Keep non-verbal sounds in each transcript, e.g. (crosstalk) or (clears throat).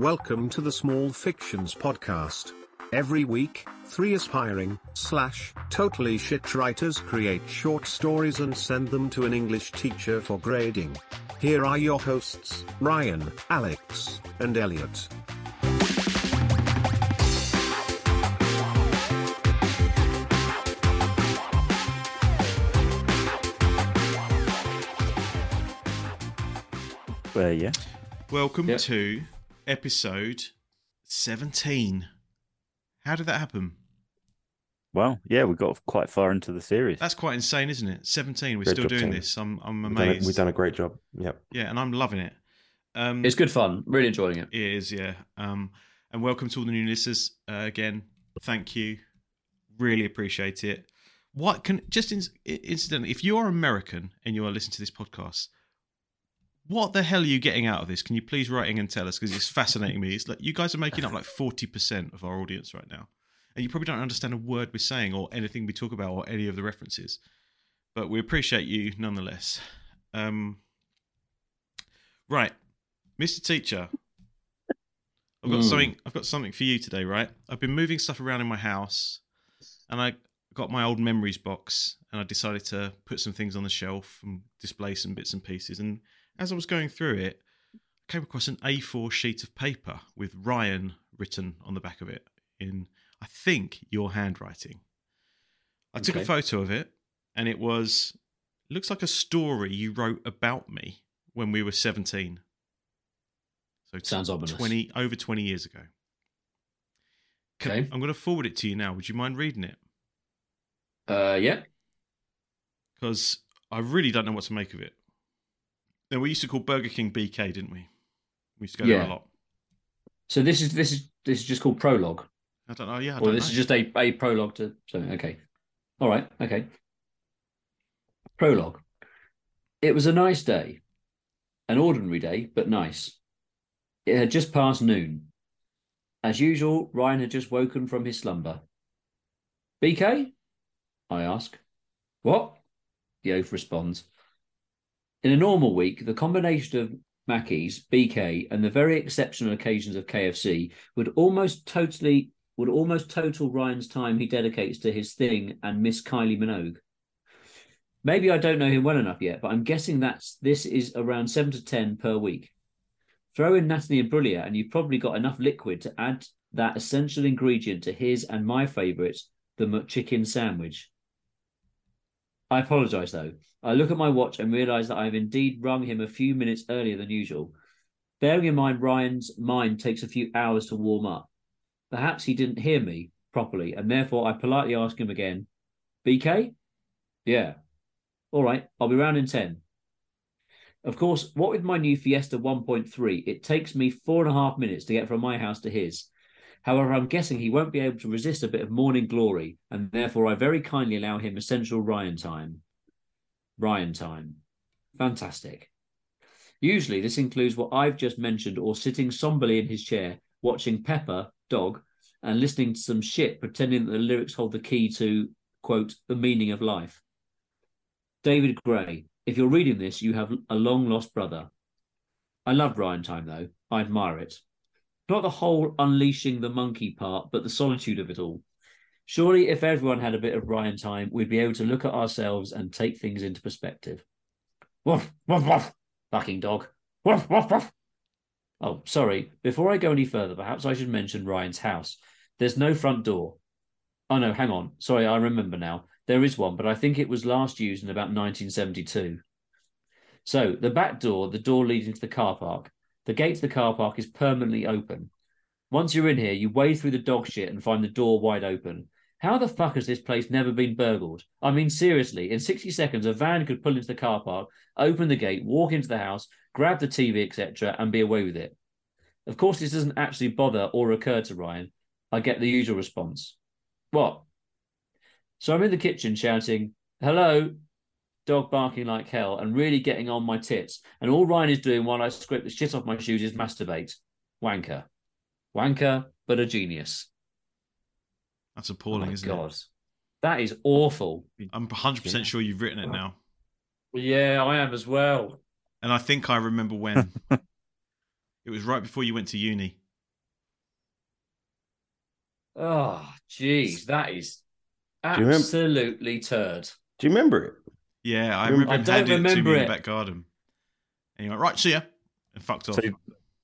Welcome to the Small Fictions Podcast. Every week, three aspiring, slash, totally shit writers create short stories and send them to an English teacher for grading. Here are your hosts, Ryan, Alex, and Elliot. Well, yeah. Welcome Yep. to episode 17. How did that happen? Well, yeah, we got quite far into the series. That's quite insane, isn't it? 17. We're Great still doing team. this. I'm, I'm We've done, a, amazed. we've done a great job. Yep. Yeah, and I'm loving it. Um, It's good fun. Really enjoying it. It is, yeah. Um, and welcome to all the new listeners uh, again. Thank you. Really appreciate it. What can just in, incidentally, if you are American and you are listening to this podcast, what the hell are you getting out of this? Can you please write in and tell us because it's fascinating me. It's like you guys are making up like forty percent of our audience right now, and you probably don't understand a word we're saying or anything we talk about or any of the references, but we appreciate you nonetheless. Um, right, Mr. Teacher, I've got Mm. something. I've got something for you today. Right, I've been moving stuff around in my house, and I got my old memories box, and I decided to put some things on the shelf and display some bits and pieces. And as I was going through it, I came across an A4 sheet of paper with Ryan written on the back of it in, I think, your handwriting. I took a photo of it, and it was looks like a story you wrote about me when we were 17. So Sounds ominous. 20 over 20 years ago. Can- Okay. I'm going to forward it to you now. Would you mind reading it? Uh, yeah. Because I really don't know what to make of it. We used to call Burger King BK, didn't we? We used to go there a lot. So this is this is this is just called prologue, I don't know. Yeah, I or don't this know. is just a a prologue to. So okay, all right, okay. Prologue. It was a nice day, an ordinary day, but nice. It had just passed noon. As usual, Ryan had just woken from his slumber. BK? I ask. What? The oaf responds. In a normal week, the combination of Mackey's, BK, and the very exceptional occasions of KFC would almost totally would almost total Ryan's time he dedicates to his thing and Miss Kylie Minogue. Maybe I don't know him well enough yet, but I'm guessing that's this is around seven to ten per week. Throw in Natalie Imbruglia, and you've probably got enough liquid to add that essential ingredient to his and my favourite, the McChicken sandwich. I apologise though. I look at my watch and realise that I have indeed rung him a few minutes earlier than usual. Bearing in mind Ryan's mind takes a few hours to warm up. Perhaps he didn't hear me properly, and therefore I politely ask him again, BK? Yeah. All right, I'll be round in 10. Of course, what with my new Fiesta 1.3, it takes me four and a half minutes to get from my house to his. However, I'm guessing he won't be able to resist a bit of morning glory, and therefore I very kindly allow him essential Ryan time. Ryan time. Fantastic. Usually, this includes what I've just mentioned, or sitting somberly in his chair, watching Pepper, dog, and listening to some shit, pretending that the lyrics hold the key to, quote, the meaning of life. David Gray, if you're reading this, you have a long lost brother. I love Ryan time, though. I admire it. Not the whole unleashing the monkey part, but the solitude of it all. Surely, if everyone had a bit of Ryan time, we'd be able to look at ourselves and take things into perspective. Woof, woof, woof. Fucking dog. Woof, woof, woof. Oh, sorry. Before I go any further, perhaps I should mention Ryan's house. There's no front door. Oh, no, hang on. Sorry, I remember now. There is one, but I think it was last used in about 1972. So, the back door, the door leading to the car park, the gate to the car park is permanently open. Once you're in here, you wade through the dog shit and find the door wide open. How the fuck has this place never been burgled? I mean, seriously, in 60 seconds, a van could pull into the car park, open the gate, walk into the house, grab the TV, etc., and be away with it. Of course, this doesn't actually bother or occur to Ryan. I get the usual response. What? So I'm in the kitchen shouting, hello, dog barking like hell and really getting on my tits. And all Ryan is doing while I scrape the shit off my shoes is masturbate. Wanker. Wanker, but a genius. That's Oh appalling, my isn't it? God. That is awful. I'm 100% Yeah. sure you've written it now. Yeah, I am as well. And I think I remember when. (laughs) it was right before you went to uni. Oh, jeez, that is you remember- absolutely turd. Do you remember it? Yeah, I I remember him don't handing it to me remember in the it. back garden. And he went, right, see ya. And fucked off. So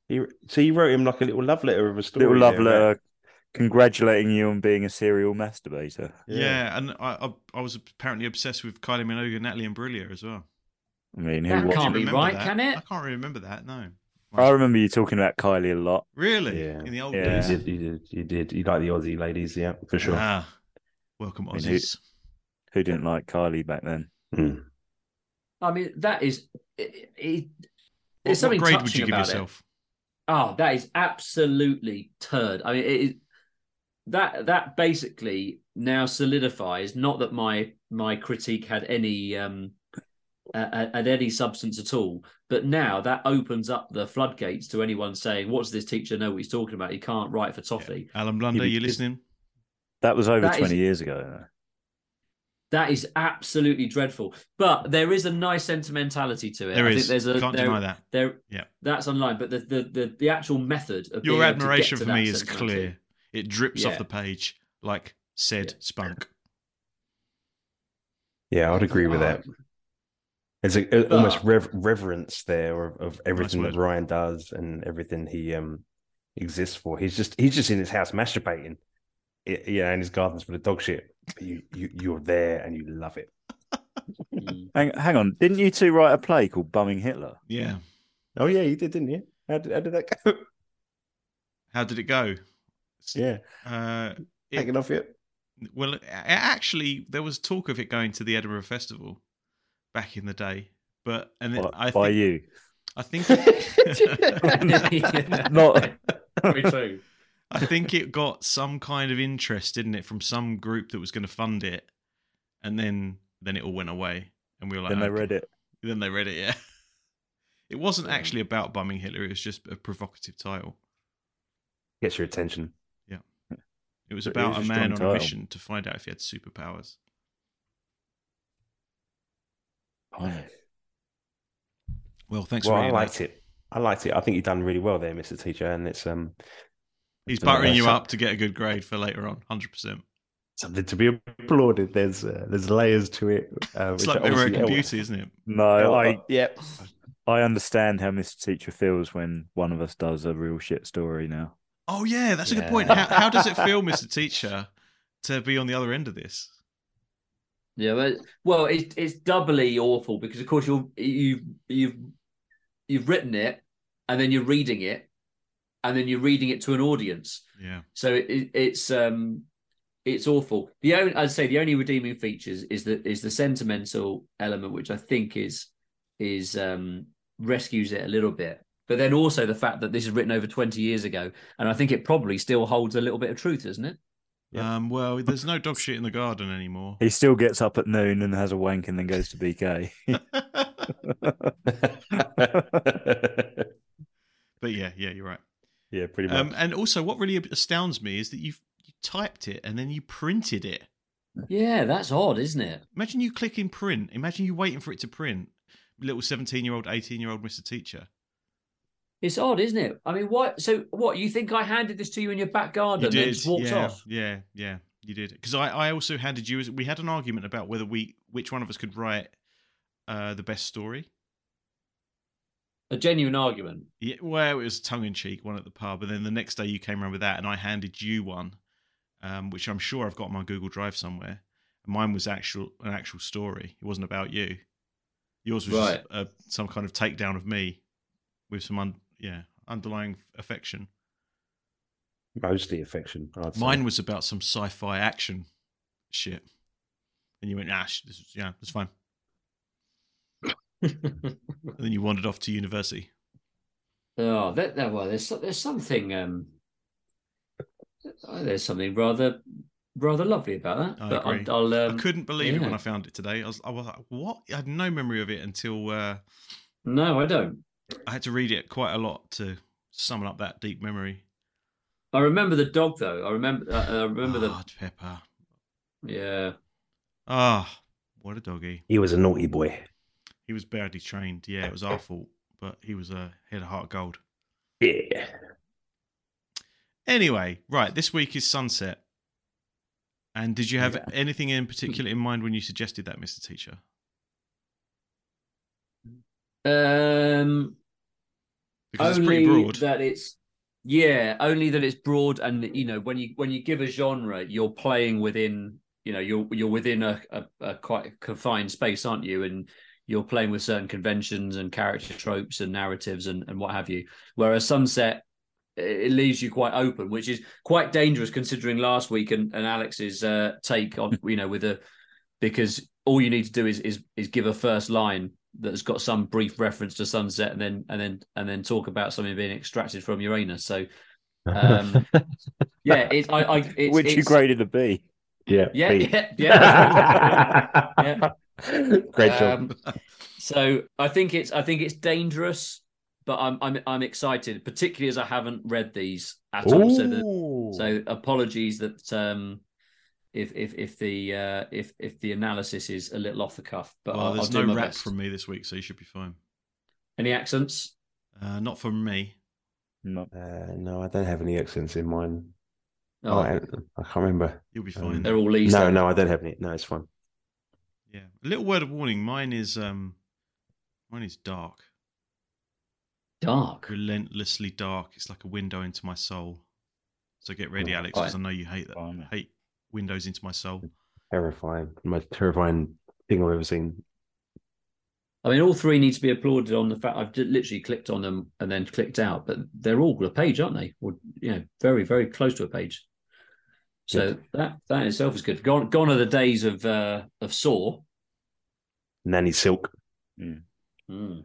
He, so you wrote him like a little love letter of a story. little love there, letter right? congratulating you on being a serial masturbator. yeah. and I, I I was apparently obsessed with Kylie Minogue, Natalie Imbruglia as well. I mean, who That can't be right, that? can it? I can't really remember that, no. I remember you talking about Kylie a lot. Really? Yeah. In the old Yeah. days? You did, you did, you did. You like the Aussie ladies, yeah, for sure. Ah, welcome, I mean, who- Aussies. Who didn't like Kylie back then? Mm. I mean, that is. It, it, What, something what grade would touching you give about yourself? It. Oh, that is absolutely turd. I mean, it is that that basically now solidifies not that my my critique had any um uh, had any substance at all, but now that opens up the floodgates to anyone saying, "What's this teacher know what he's talking about? He can't write for toffee." Alan Blunder, but you listening? That was over That is- 20 years ago. Though. That is absolutely dreadful. But there is a nice sentimentality to it. There I is. think there's a Can't there, deny that. There, Yeah. that's online. But the the the, the actual method of Your being able to get admiration to for me is clear. It drips off the page like said Yeah. spunk. Yeah, I'd agree with that. There's a, a- almost rev- reverence there of, of everything that. Ryan does and everything he um exists for. He's just he's just in his house masturbating, I- yeah, and his garden's full of dog shit. But you you you're there and you love it. (laughs) Hang, hang on. Didn't you two write a play called Bumming Hitler? Yeah. Oh yeah, you did, didn't you? How did, how did that go? (laughs) How did it go? yeah, Uh, it- hanging off yet? well, a- actually, there was talk of it going to the Edinburgh Festival back in the day, but and it, By, I by think you. I think (laughs) Not. Very true. I think it got some kind of interest, didn't it, from some group that was going to fund it, and then then it all went away, and we were like, then they okay. read it. Then they read it. Yeah, (laughs) it wasn't actually about bumming Hitler. It was just a provocative title. Gets your attention. Yeah, it was about is a a man on strong a mission to find out if he had superpowers. Well, thanks well, for I liked that. it. I liked it. I think you've done really well there, Mr. Teacher, and it's um He's So buttering you up to get a good grade for later on, hundred percent. something to be applauded. There's uh, there's layers to it. Uh, It's like are American El- Beauty, isn't it? No, I, yeah. I understand how Mr. Teacher feels when one of us does a real shit story now. Oh yeah, that's a good point. How, how does it feel, Mister Teacher, to be on the other end of this? Yeah, well, it's it's doubly awful because of course you're you you've you've written it and then you're reading it and then you're reading it to an audience. Yeah, So it, it's um it's awful. The only I'd say the only redeeming features is that is the sentimental element, which I think is is um rescues it a little bit. But then also the fact that this is written over twenty years ago, and I think it probably still holds a little bit of truth, doesn't it? Yeah. Um, well, there's no dog shit in the garden anymore. He still gets up at noon and has a wank and then goes to BK. (laughs) (laughs) but yeah, yeah, you're right. Yeah, pretty much. Um, and also, what really astounds me is that you've you typed it and then you printed it. Yeah, that's odd, isn't it? Imagine you clicking print. Imagine you waiting for it to print. Little seventeen-year-old, eighteen-year-old Mister Teacher. It's odd, isn't it? I mean, what? So, what? You think I handed this to you in your back garden You and then did, just walked yeah, off? yeah, yeah. You did because I, I also handed you. We had an argument about whether we, which one of us could write uh, the best story. A genuine argument. Yeah, well, it was tongue in cheek, one at the pub, and then the next day you came around with that, and I handed you one, um, which I'm sure I've got on my Google Drive somewhere. Mine was actual an actual story. It wasn't about you. Yours was Right. just uh, some kind of takedown of me with some un- yeah underlying affection. Mostly affection. I'd say. Mine was about some sci-fi action shit, and you went, "Ash, this is, yeah, that's fine." And then you wandered off to university. Oh, that, that well, there's there's something um, oh, there's something rather rather lovely about that. I but agree. I'll, I'll um, I couldn't believe it when. I found it today. I was, I was like, "What?" I had no memory of it until uh, no, I don't. I had to read it quite a lot to summon up that deep memory. I remember the dog though. I remember. Uh, I remember the Ah, Pepper. yeah. Ah, what a doggy. He was a naughty boy. He was badly trained. Yeah, it was our fault, but he was a he had a heart of gold. Yeah. Anyway, right, this week is Sunset. And did you have Yeah. anything in (laughs) particular in mind when you suggested that, Mr. Teacher? Um, Because it's pretty broad. that it's yeah, only that it's broad, and you know when you when you give a genre, you're playing within you know you're you're within a, a, a quite confined space, aren't you? And you're playing with certain conventions and character tropes and narratives and and what have you. Whereas Sunset, it leaves you quite open, which is quite dangerous considering last week and, and Alex's uh, take on (laughs) you know with a because all you need to do is is is give a first line that's got some brief reference to sunset and then and then and then talk about something being extracted from Uranus. So um, (laughs) yeah, it, I, I it's, Which you graded a B. yeah, Yeah, B. yeah, yeah. Yeah. (laughs) (laughs) Great job. Um, so I think it's I think it's dangerous, but I'm I'm I'm excited, particularly as I haven't read these at all. So the, so apologies that um if if if the uh if if the analysis is a little off the cuff, but well, I'll, there's I'll do no my rap best. from me this week, so you should be fine. Any accents? Uh, not from me. No. Uh, no, I don't have any accents in mine. Oh, Oh, I, I can't remember. You'll be Um, fine. they're all Lee's. No, then. no, I don't have any. No, it's fine. Yeah. A little word of warning. Mine is um, mine is dark, dark. relentlessly dark. It's like a window into my soul. So get ready, Oh, Alex, because I know you hate that. Fine. Hate windows into my soul. Terrifying. Most terrifying thing I've ever seen. I mean, all three need to be applauded on the fact I've ju- literally clicked on them and then clicked out, but they're all a page, aren't they? Or you know, very very close to a page. So that that in itself is good. Gone gone are the days of uh of Saw. Nanny Silk. Mm. You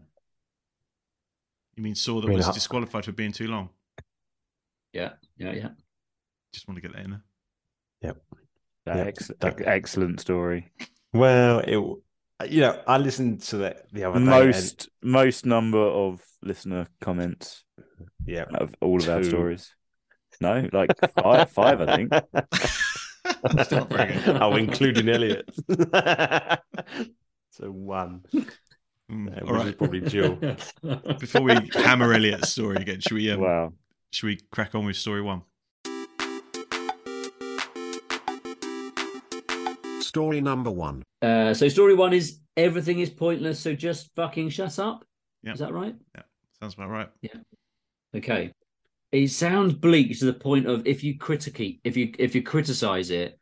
mean Saw that Really was hot. disqualified for being too long? Yeah, yeah, yeah. Just want to get that in there. That Yeah, ex- that- excellent story. Well, it, you know, I listened to that the other day. and- Most most number of listener comments yeah, out of all of our stories. No, like five, five, I think. (laughs) That's not very good. (laughs) oh, including Elliot. (laughs) so one. Mm, Uh, all right. probably Jill. (laughs) Before we hammer Elliot's story again, should we? Um, Wow. Should we crack on with story one? Story number one. Uh, so story one is everything is pointless, so just fucking shut up. Yeah. Is that right? Yeah. Sounds about right. Yeah. Okay. It sounds bleak to the point of if you critique, if you if you criticize it,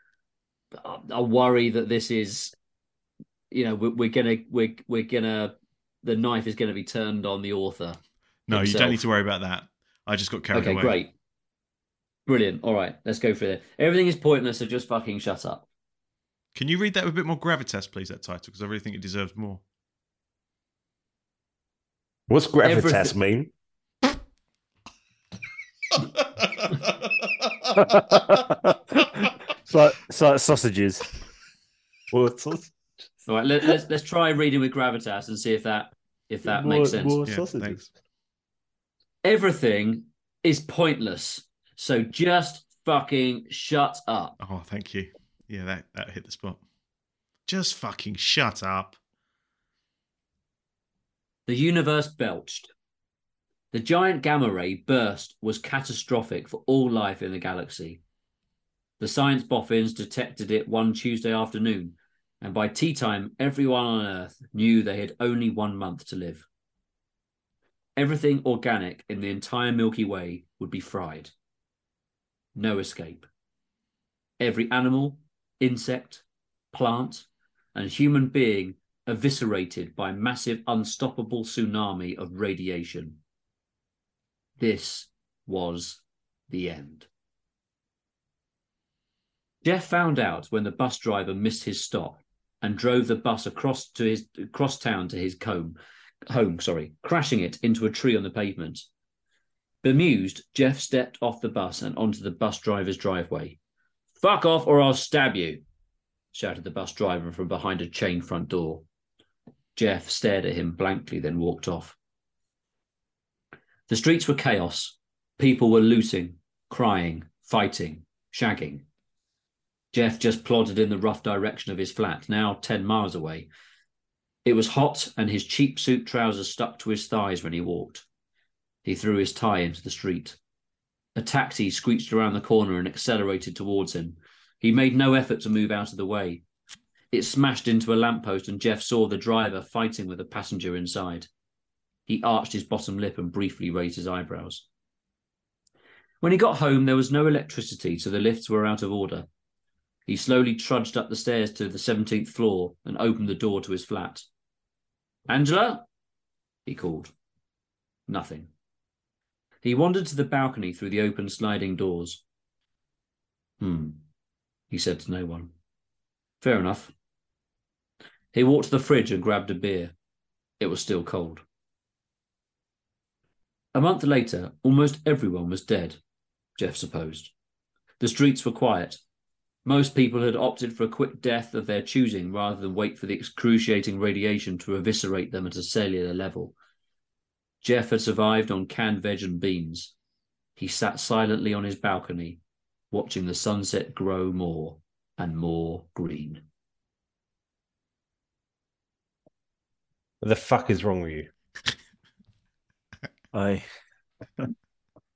I, I worry that this is, you know, we're, we're gonna we're we're gonna the knife is gonna be turned on the author. No, you don't need to worry about that. I just got carried okay, away. great, brilliant. All right, let's go for it. Everything is pointless, so just fucking shut up. Can you read that with a bit more gravitas, please? That title, because I really think it deserves more. What's gravitas Everything- mean? (laughs) it's like it's like sausages. What's All right, let, let's let's try reading with gravitas and see if that if that more, makes sense. More Yeah, sausages. thanks. Everything is pointless, so just fucking shut up. Oh, thank you. Yeah, that that hit the spot. Just fucking shut up. The universe belched. The giant gamma ray burst was catastrophic for all life in the galaxy. The science boffins detected it one Tuesday afternoon, and by tea time, everyone on Earth knew they had only one month to live. Everything organic in the entire Milky Way would be fried. No escape. Every animal, insect, plant, and human being eviscerated by massive unstoppable tsunami of radiation. This was the end. Jeff found out when the bus driver missed his stop and drove the bus across to his across town to his home, home, sorry, crashing it into a tree on the pavement. Bemused, Jeff stepped off the bus and onto the bus driver's driveway. Fuck off or I'll stab you, shouted the bus driver from behind a chain front door. Jeff stared at him blankly, then walked off. The streets were chaos. People were looting, crying, fighting, shagging. Jeff just plodded in the rough direction of his flat, now 10 miles away. It was hot, and his cheap suit trousers stuck to his thighs when he walked. He threw his tie into the street. A taxi screeched around the corner and accelerated towards him. He made no effort to move out of the way. It smashed into a lamppost, and Jeff saw the driver fighting with a passenger inside. He arched his bottom lip and briefly raised his eyebrows. When he got home, there was no electricity, so the lifts were out of order. He slowly trudged up the stairs to the 17th floor and opened the door to his flat. Angela? he called. Nothing. He wandered to the balcony through the open sliding doors. Hmm, he said to no one. Fair enough. He walked to the fridge and grabbed a beer. It was still cold. A month later, almost everyone was dead, Jeff supposed. The streets were quiet. Most people had opted for a quick death of their choosing rather than wait for the excruciating radiation to eviscerate them at a cellular level. Jeff had survived on canned veg and beans. He sat silently on his balcony, watching the sunset grow more and more green. What the fuck is wrong with you? (laughs) I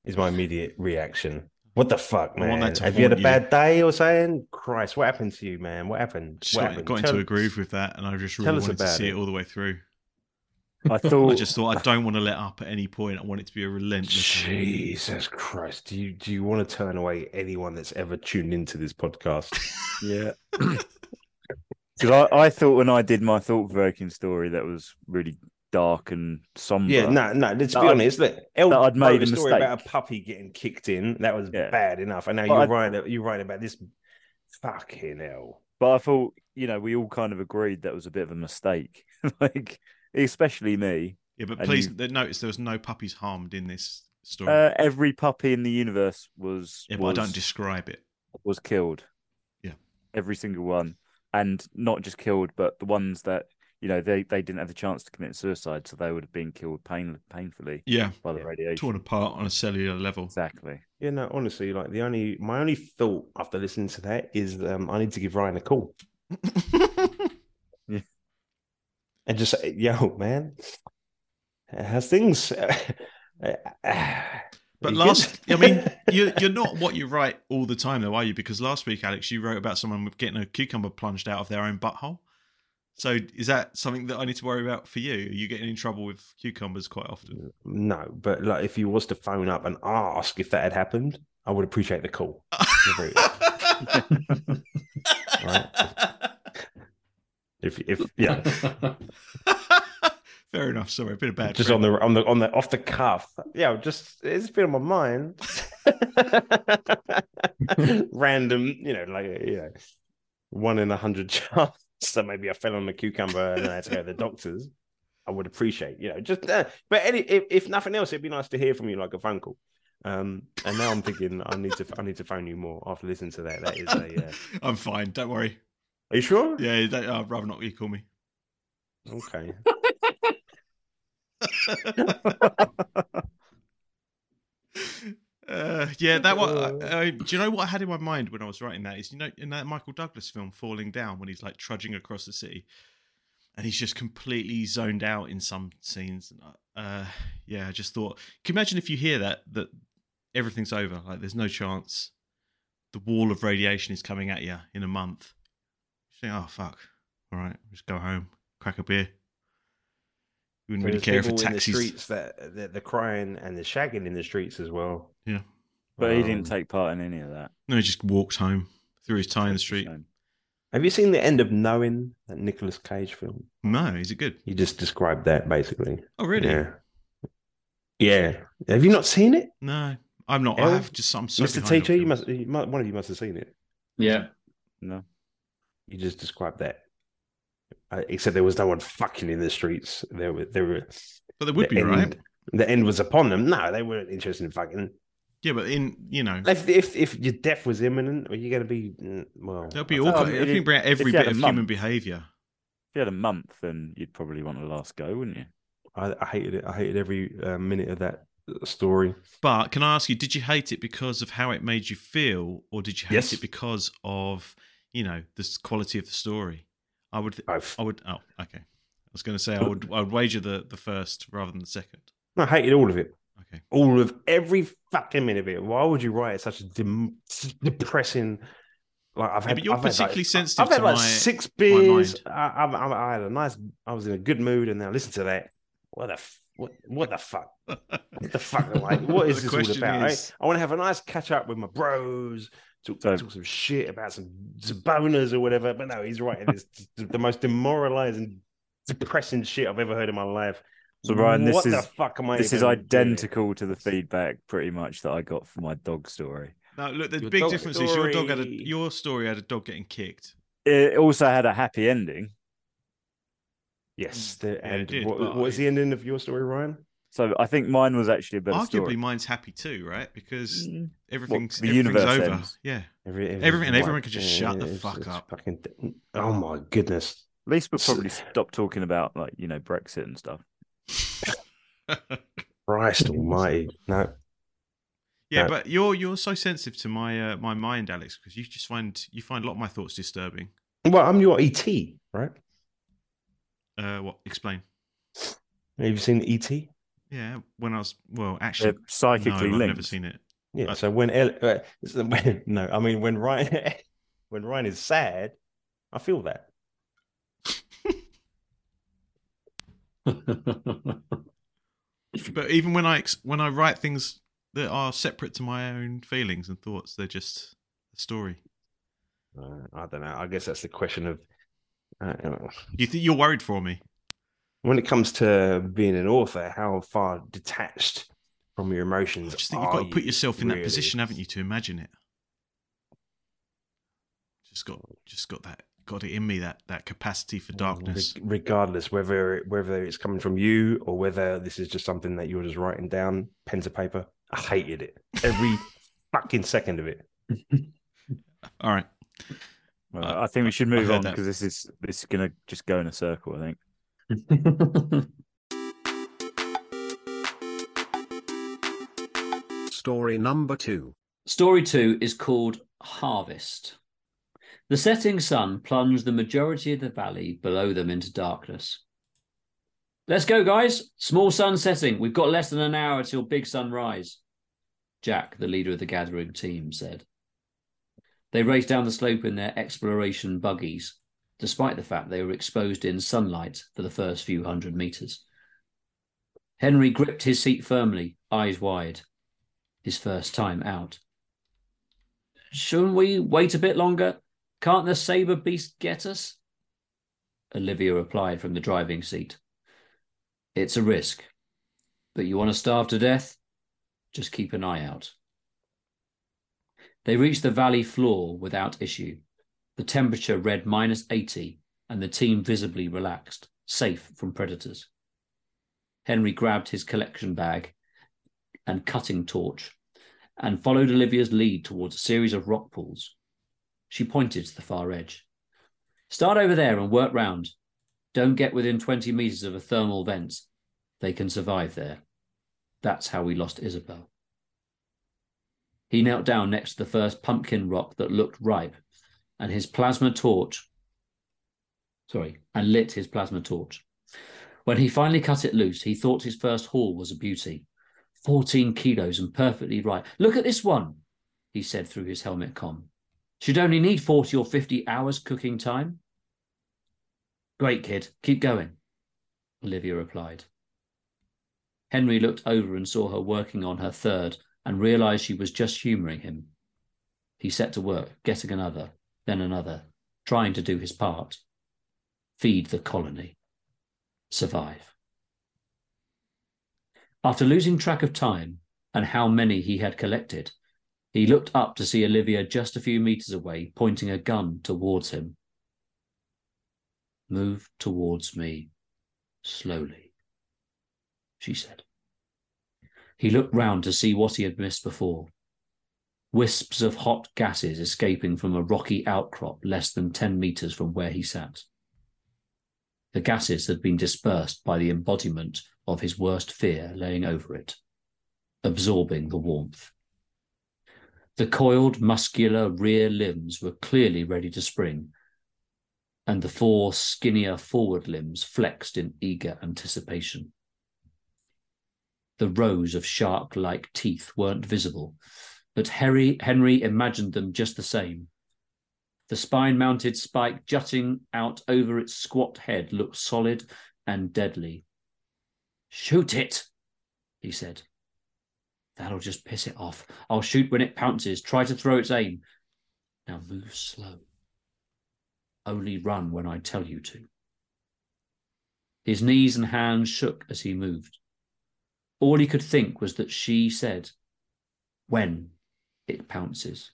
Is my immediate reaction. What the fuck, man? Have you had a you. bad day or something? Christ, what happened to you, man? What happened? Just what got, happened? got into Tell- a groove with that, and I just really us wanted to see it. it. all the way through. I thought I just thought I don't want to let up at any point. I want it to be a relentless. Jesus Christ! Do you do you want to turn away anyone that's ever tuned into this podcast? (laughs) Yeah. (laughs) (laughs) Because I, I thought when I did my thought provoking story that was really dark and somber. yeah, no, no. Let's That be I'd- honest. Look, El that I'd made a story about a puppy getting kicked in. That was Yeah. bad enough. And now But you're I- writing. You're writing about this. Fucking hell. But I thought, you know, we all kind of agreed that was a bit of a mistake. (laughs) like, especially me. Yeah, but please you- notice there was no puppies harmed in this story. Uh, every puppy in the universe was yeah, but was, I don't describe it. was killed. Yeah. Every single one. And not just killed, but the ones that, you know, they, they didn't have the chance to commit suicide, so they would have been killed pain, painfully Yeah, by the Yeah. radiation. torn apart on a cellular level. Exactly. Yeah, no, honestly, like the only my only thought after listening to that is um, I need to give Ryan a call yeah. (laughs) (laughs) and just say, "Yo, man, how's things?" (laughs) But You last, I mean, you're, you're not what you write all the time, though, are you? Because last week, Alex, you wrote about someone getting a cucumber plunged out of their own butthole. So is that something that I need to worry about for you? Are you getting in trouble with cucumbers quite often? no, but like if you was to phone up and ask if that had happened, I would appreciate the call. (laughs) Right. If if yeah, (laughs) Fair enough. Sorry, a bit of bad. just friend. on the on the on the off the cuff. Yeah, just it's been on my mind. (laughs) Random, you know, like you know, one in a hundred chance that maybe I fell on a cucumber and I had to go to the doctors. I would appreciate, you know, just uh, but any if, if nothing else, it'd be nice to hear from you like a phone call. Um, and now I'm thinking I need to I need to phone you more after listening to that. That is a. Uh, (laughs) I'm fine. Don't worry. are you sure? Yeah, don't, I'd rather not you call me. Okay. (laughs) (laughs) Uh, yeah, that one. Uh, uh, do you know what I had in my mind when I was writing that? Is you know in that Michael Douglas film, Falling Down, when he's like trudging across the city, and he's just completely zoned out in some scenes. Uh, yeah, I just thought. Can you imagine if you hear that that everything's over? Like there's no chance. The wall of radiation is coming at you in a month. You think, oh fuck! All right, just go home, crack a beer. You wouldn't So really care if a people the taxi. streets that that they're crying and they're shagging in the streets as well. But he Um, didn't take part in any of that. No, he just walked home, threw his tie in the street. Shame. Have you seen the end of Knowing that Nicolas Cage film? No, is it good? You just described that basically. Oh, really? Yeah. Yeah. Have you not seen it, No, I'm not. I have just. I'm so Mr. behind Teacher? You must, you must. One of you must have seen it. yeah. No. You just described that. Uh, except there was no one fucking in the streets. There were. There were. But there would the be, end, right? The end was upon them. No, they weren't interested in fucking. Yeah, but in you know, If if, if your death was imminent, are you going to be? mm, Well, there'll be I all. don't Oh, kind I I mean, think bring out every if you had bit of month- human behaviour. If you had a month, then you'd probably want to last go, wouldn't you? I, I hated it. I hated every uh, minute of that story. But can I ask you, did you hate it because of how it made you feel, or did you hate Yes. it because of you know the quality of the story? I would. I've, I would. Oh, okay. I was going to say I would. I would wager the the first rather than the second. I hated all of it. Okay. All of every fucking minute of it. Why would you write such a dem- depressing Like I've Yeah, had, but you're I've particularly like, sensitive I've had to like my- six beers. I, I, I, I had a nice. I was in a good mood, and then I listened to that. What the f- what? What the fuck? What the fuck? Like, what (laughs) is this all about? is- I, I want to have a nice catch up with my bros. Talk, So- talk some shit about some, some boners or whatever. But no, he's right. It's (laughs) the most demoralizing, depressing shit I've ever heard in my life. So Ryan, this what the is fuck am I? this is even doing? identical to the feedback pretty much that I got from my dog story. No, look, the Your big dog difference is your dog had a story. your story had a dog getting kicked. It also had a happy ending. Yes. The, Yeah, it and did, what, what was I- the ending of your story, Ryan? So I think mine was actually a better Arguably, story. mine's happy too, right? Because Mm. everything's the everything's universe over. ends. Yeah, Every, Everything- and everyone white. can just shut the fuck up. Fucking, oh my goodness. At least we'll probably stop talking about like you know Brexit and stuff. (laughs) Christ almighty. No. yeah. No. But you're you're so sensitive to my uh, my mind, Alex, because you just find you find a lot of my thoughts disturbing. Well, I'm your ET, right? Uh, what? Explain. Have you seen ET? Yeah, when I was well, They're actually, no, psychically I've linked. never seen it. Yeah. Uh, so when, El- uh, so (laughs) when no, I mean when Ryan (laughs) when Ryan is sad, I feel that. (laughs) But even when I ex- when I write things that are separate to my own feelings and thoughts, they're just a story. Uh, I don't know. I guess that's the question of uh, You think you're worried for me? when it comes to being an author, how far detached from your emotions? I just think you've got to put yourself in that position, haven't you, to imagine it? Just got just got that got it in me that that capacity for darkness. Regardless whether whether it's coming from you or whether this is just something that you're just writing down, pen to paper. I hated it every (laughs) fucking second of it. All right. Well, I- I think we should move on because this is this is gonna just go in a circle. I think. (laughs) Story number two. Story two is called Harvest. The setting sun plunged the majority of the valley below them into darkness. Let's go, guys. Small sun setting. We've got less than an hour till big sunrise. Jack, the leader of the gathering team, said. They raced down the slope in their exploration buggies, despite the fact they were exposed in sunlight for the first few hundred meters. Henry gripped his seat firmly, eyes wide. His first time out. Shouldn't we wait a bit longer? Can't the saber beast get us? Olivia replied from the driving seat. It's a risk. But you want to starve to death? Just keep an eye out. They reached the valley floor without issue. The temperature read minus 80, and the team visibly relaxed, safe from predators. Henry grabbed his collection bag and cutting torch and followed Olivia's lead towards a series of rock pools. She pointed to the far edge. Start over there and work round. Don't get within 20 meters of a thermal vent. They can survive there. That's how we lost Isabel. He knelt down next to the first pumpkin rock that looked ripe, and his plasma torch. Sorry, and lit his plasma torch. When he finally cut it loose, he thought his first haul was a beauty. 14 kilos and perfectly right. Look at this one, he said through his helmet com. Should only need 40 or 50 hours cooking time. Great, kid. Keep going, Olivia replied. Henry looked over and saw her working on her third and realized she was just humoring him. He set to work, getting another, then another, trying to do his part. Feed the colony. Survive. After losing track of time and how many he had collected, he looked up to see Olivia just a few meters away, pointing a gun towards him. Move towards me slowly, she said. He looked round to see what he had missed before. Wisps of hot gases escaping from a rocky outcrop less than 10 meters from where he sat. The gases had been dispersed by the embodiment of his worst fear laying over it, absorbing the warmth. The coiled, muscular rear limbs were clearly ready to spring, and the four skinnier forward limbs flexed in eager anticipation. The rows of shark like teeth weren't visible, but Harry, Henry imagined them just the same The spine mounted spike jutting out over its squat head looked solid and deadly. Shoot it, he said. That'll just piss it off. I'll shoot when it pounces. Try to throw its aim. Now move slow. Only run when I tell you to. His knees and hands shook as he moved. All he could think was that she said, when it pounces,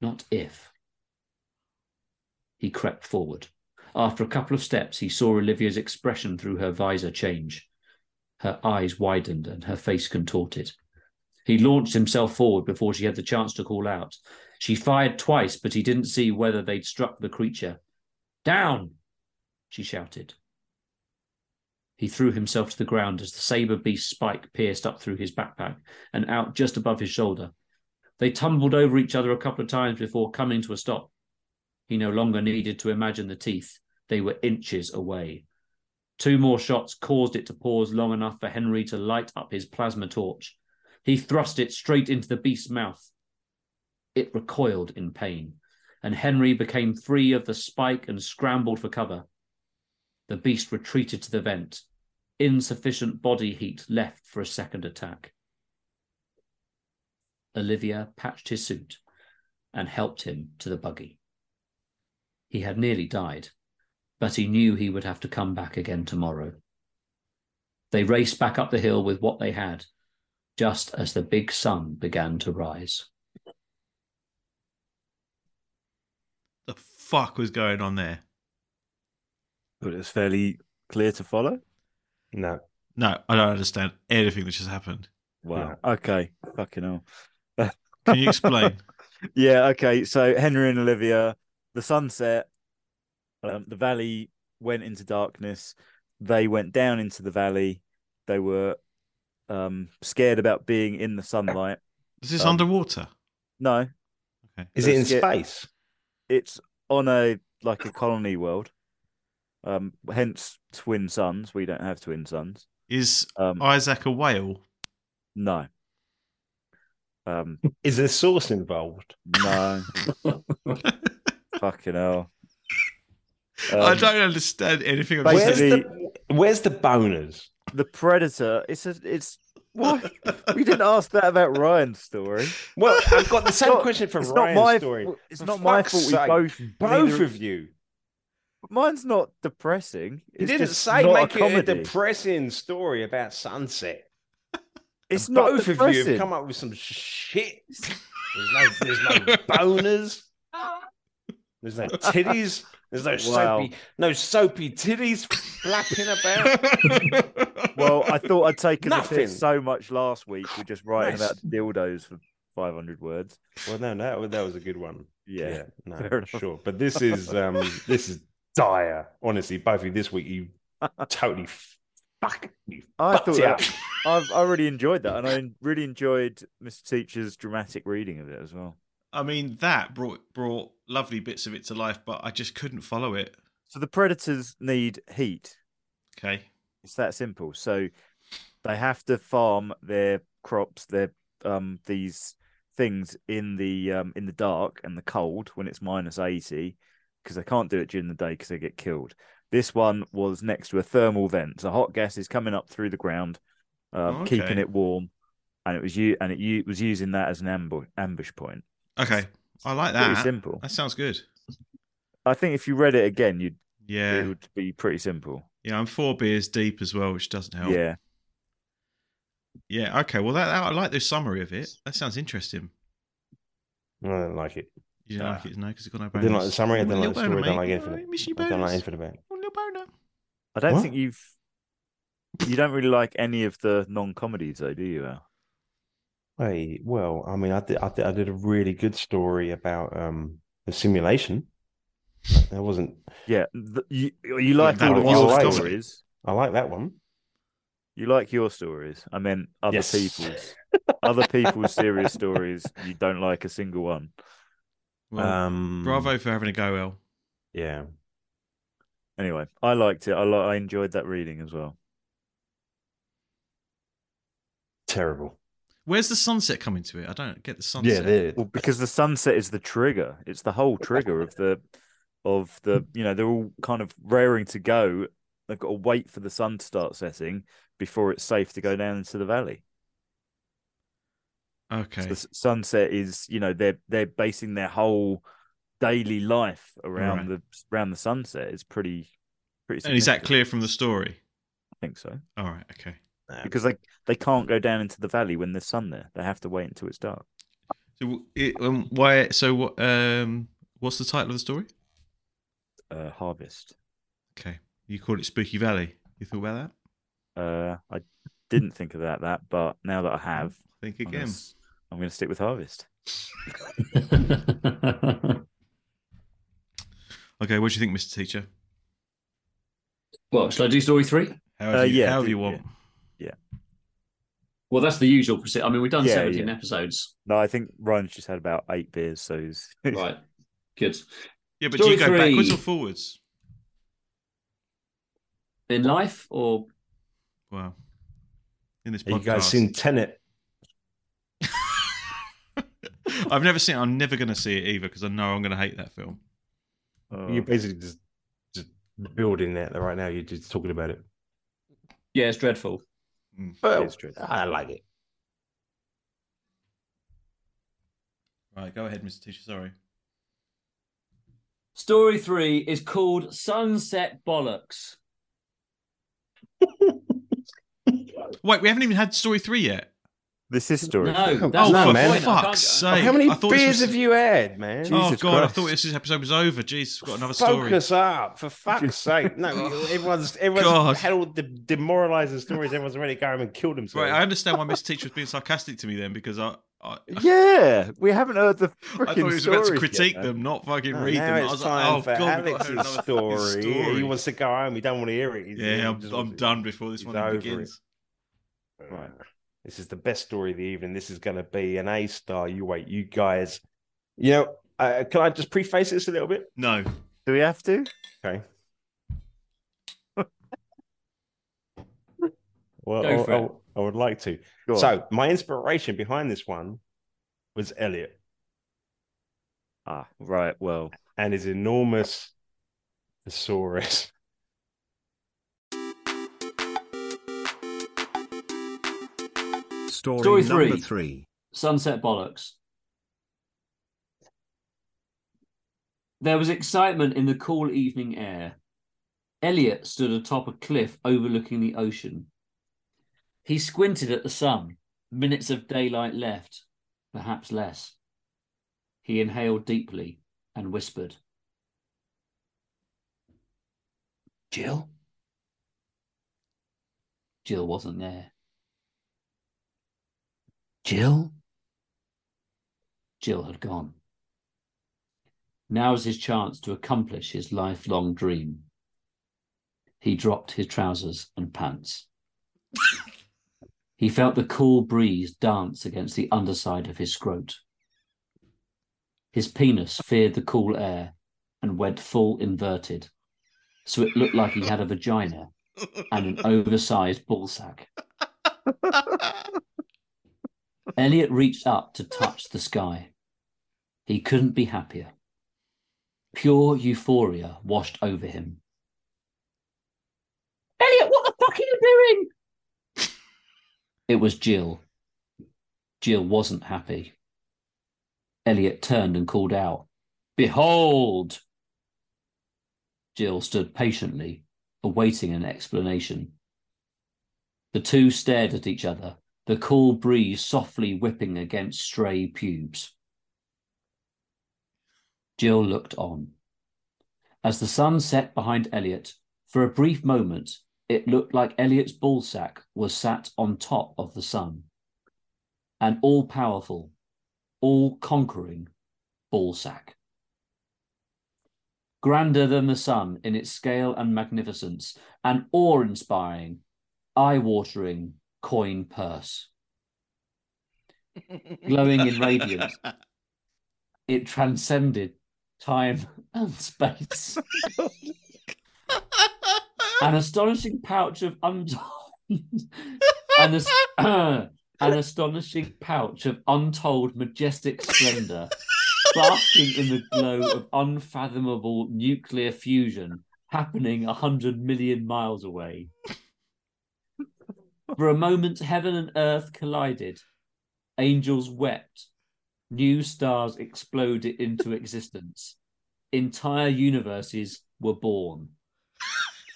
not if. He crept forward. After a couple of steps, he saw Olivia's expression through her visor change. Her eyes widened and her face contorted. He launched himself forward before she had the chance to call out. She fired twice, but he didn't see whether they'd struck the creature. Down! she shouted. He threw himself to the ground as the saber beast spike pierced up through his backpack and out just above his shoulder. They tumbled over each other a couple of times before coming to a stop. He no longer needed to imagine the teeth, they were inches away. Two more shots caused it to pause long enough for Henry to light up his plasma torch. He thrust it straight into the beast's mouth. It recoiled in pain, and Henry became free of the spike and scrambled for cover. The beast retreated to the vent, insufficient body heat left for a second attack. Olivia patched his suit and helped him to the buggy. He had nearly died, but he knew he would have to come back again tomorrow. They raced back up the hill with what they had, just as the big sun began to rise. The fuck was going on there? But it's fairly clear to follow. No. No, I don't understand anything that just happened. Wow. Okay. Fucking hell. (laughs) Can you explain? (laughs) yeah. Okay. So Henry and Olivia, the sunset, um, the valley went into darkness. They went down into the valley. They were um, scared about being in the sunlight. Is this Um, underwater? No, Okay. Is it in Yeah. space? it's on a like a colony world. Um, hence twin suns. We don't have twin suns. Is Um, Isaac a whale? no. Um, Is there sauce involved? no. (laughs) Fucking hell. I Um, don't understand anything of. Where's the Where's the boners? The predator. It's a. It's (laughs) what we didn't ask that about Ryan's story. Well, I've got the same not- question for It's Ryan's not my. story. It's For not my fault. We both. Both of you. Mine's not depressing. You didn't say make a it a depressing story about sunset. It's And not both of you have come up with some shit. (laughs) There's no, there's no boners. There's no titties. There's no Wow. soapy, no soapy titties flapping about. (laughs) Well, I thought I'd taken the Nothing. piss so much last week with just writing Nice. about dildos for 500 words. Well, no, no, that was a good one. Yeah. no, fair enough. sure. But this is um, (laughs) this is dire. Honestly, both of you this week you totally fuck you I thought it that, I've, I really enjoyed that, and I really enjoyed Mr. Teacher's dramatic reading of it as well. I mean, that brought brought lovely bits of it to life, but I just couldn't follow it. So the predators need heat. Okay. It's that simple. So they have to farm their crops, their um these things in the um in the dark and the cold when it's minus 80 because they can't do it during the day because they get killed. This one was next to a thermal vent. So hot gas is coming up through the ground, um, keeping it warm, and it was you and it u- was using that as an ambush ambush point. Okay. I like Pretty that. simple. That sounds good. I think if you read it again, you'd Yeah. it would be pretty simple. Yeah, I'm four beers deep as well, which doesn't help. Yeah. Yeah. Okay. Well, that, that I like the summary of it. That sounds interesting. I don't like it. You didn't Ah. like it, no? Because it's got no I bonus. didn't like the summary. I didn't like the little story. I don't like mate. anything. Oh, miss I don't like bonus. anything about it. Little boner. I don't What? think you've you don't really like any of the non-comedies though, do you? Al? Hey, well, I mean, I did, I did, I did a really good story about um the simulation. That wasn't. Yeah, th- you you like that all of your alright. stories. I like that one. You like your stories. I meant other Yes. people's other people's serious stories. You don't like a single one. Well, um, bravo for having a go, El. Yeah. Anyway, I liked it. I li- I enjoyed that reading as well. Terrible. Where's the sunset coming to it? I don't get the sunset. Yeah, there. Well, because the sunset is the trigger. It's the whole trigger of the of the hmm. you know they're all kind of raring to go. They've got to wait for the sun to start setting before it's safe to go down into the valley. Okay. So the sunset is you know they're they're basing their whole daily life around Right. the around the sunset. It's pretty pretty. and is that clear from the story? I think so All right. Okay. Because they they can't go down into the valley when there's sun there. They have to wait until it's dark. So it, um, why? So what? Um, what's the title of the story? Uh, harvest. Okay. You called it Spooky Valley. You thought about that? Uh, I didn't think about that, but now that I have, Think I'm gonna, again. s- I'm going to stick with harvest. (laughs) Okay. What do you think, Mr. Teacher? well, shall I do story three? However, Uh, you, yeah, however do- you want. Well, that's the usual. proce- I mean, we've done Yeah, 17 yeah. episodes. No, I think Ryan's just had about eight beers, so he's (laughs) Right. Good. Yeah, but Story do you go backwards or forwards? In life or Wow. In this Have you podcast. guys seen Tenet? (laughs) I've never seen it. I'm never going to see it either because I know I'm going to hate that film. Oh, You're basically just just building that right now. You're just talking about it. yeah, it's dreadful. Mm, but it's true. I like it. Right, go ahead, Mr. Teacher. Sorry. Story three is called Sunset Bollocks. (laughs) Wait, we haven't even had story three yet. This is story. No, that's oh, no, for man. point. I fuck's sake! How many I thought this beers was- have you had, man? Oh, Jesus oh god, I thought this episode was over. Jeez, we've got another story. Focus up, for fuck's (laughs) sake! No, everyone's everyone's God. had all the demoralizing stories. Everyone's already go home and killed themselves. Right, I understand why Mr. Teacher was being sarcastic to me then because I, I, Yeah, we haven't heard the. I thought he was about to critique them. them, not fucking No, read now them. I it's was time like, oh for god, we've got to Alex's story. story. He wants to go home. He don't want to hear it. He's- yeah, I'm, I'm done before this he's one over begins. Right. This is the best story of the evening. This is going to be an A star. You wait, you guys. You know, uh, can I just preface this a little bit? No, Do we have to? Okay. (laughs) well, Go I, for it. I- I would like to. Go. So, my inspiration behind this one was Elliot ah, right. Well, and his enormous thesaurus. Story, Story number three. three. Sunset Bollocks. There was excitement in the cool evening air. Elliot stood atop a cliff overlooking the ocean. He squinted at the sun, minutes of daylight left, perhaps less. He inhaled deeply and whispered, Jill? Jill wasn't there. Jill? Jill had gone. Now was his chance to accomplish his lifelong dream. He dropped his trousers and pants. he felt the cool breeze dance against the underside of his scrot. His penis feared the cool air and went full inverted, so it looked like he had a vagina and an oversized ballsack. (laughs) Elliot reached up to touch the sky. He couldn't be happier. Pure euphoria washed over him. Elliot, what the fuck are you doing? It was Jill. Jill wasn't happy. Elliot turned and called out, Behold! Jill stood patiently, awaiting an explanation. The two stared at each other, the cool breeze softly whipping against stray pubes. Jill looked on. As the sun set behind Elliot, for a brief moment, it looked like Elliot's ballsack was sat on top of the sun. An all powerful, all conquering ballsack. Grander than the sun in its scale and magnificence, an awe inspiring, eye watering coin purse. Glowing in radiance, (laughs) it transcended time (laughs) and space. Oh an astonishing pouch of untold (laughs) and, as- (clears throat) an astonishing pouch of untold majestic splendor, basking in the glow of unfathomable nuclear fusion happening a hundred million miles away. For a moment, heaven and earth collided. Angels wept. New stars exploded into existence. Entire universes were born.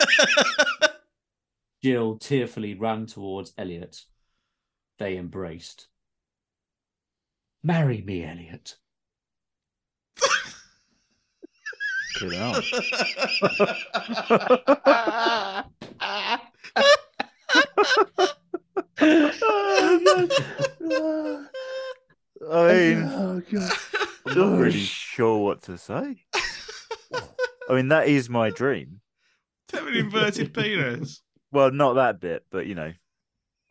(laughs) Jill tearfully ran towards Elliot. They embraced. Marry me, Elliot. Get out. (laughs) (laughs) I mean, oh god. I'm not really sure what to say. I mean, that is my dream. (laughs) Have an inverted penis. Well, not that bit, but you know,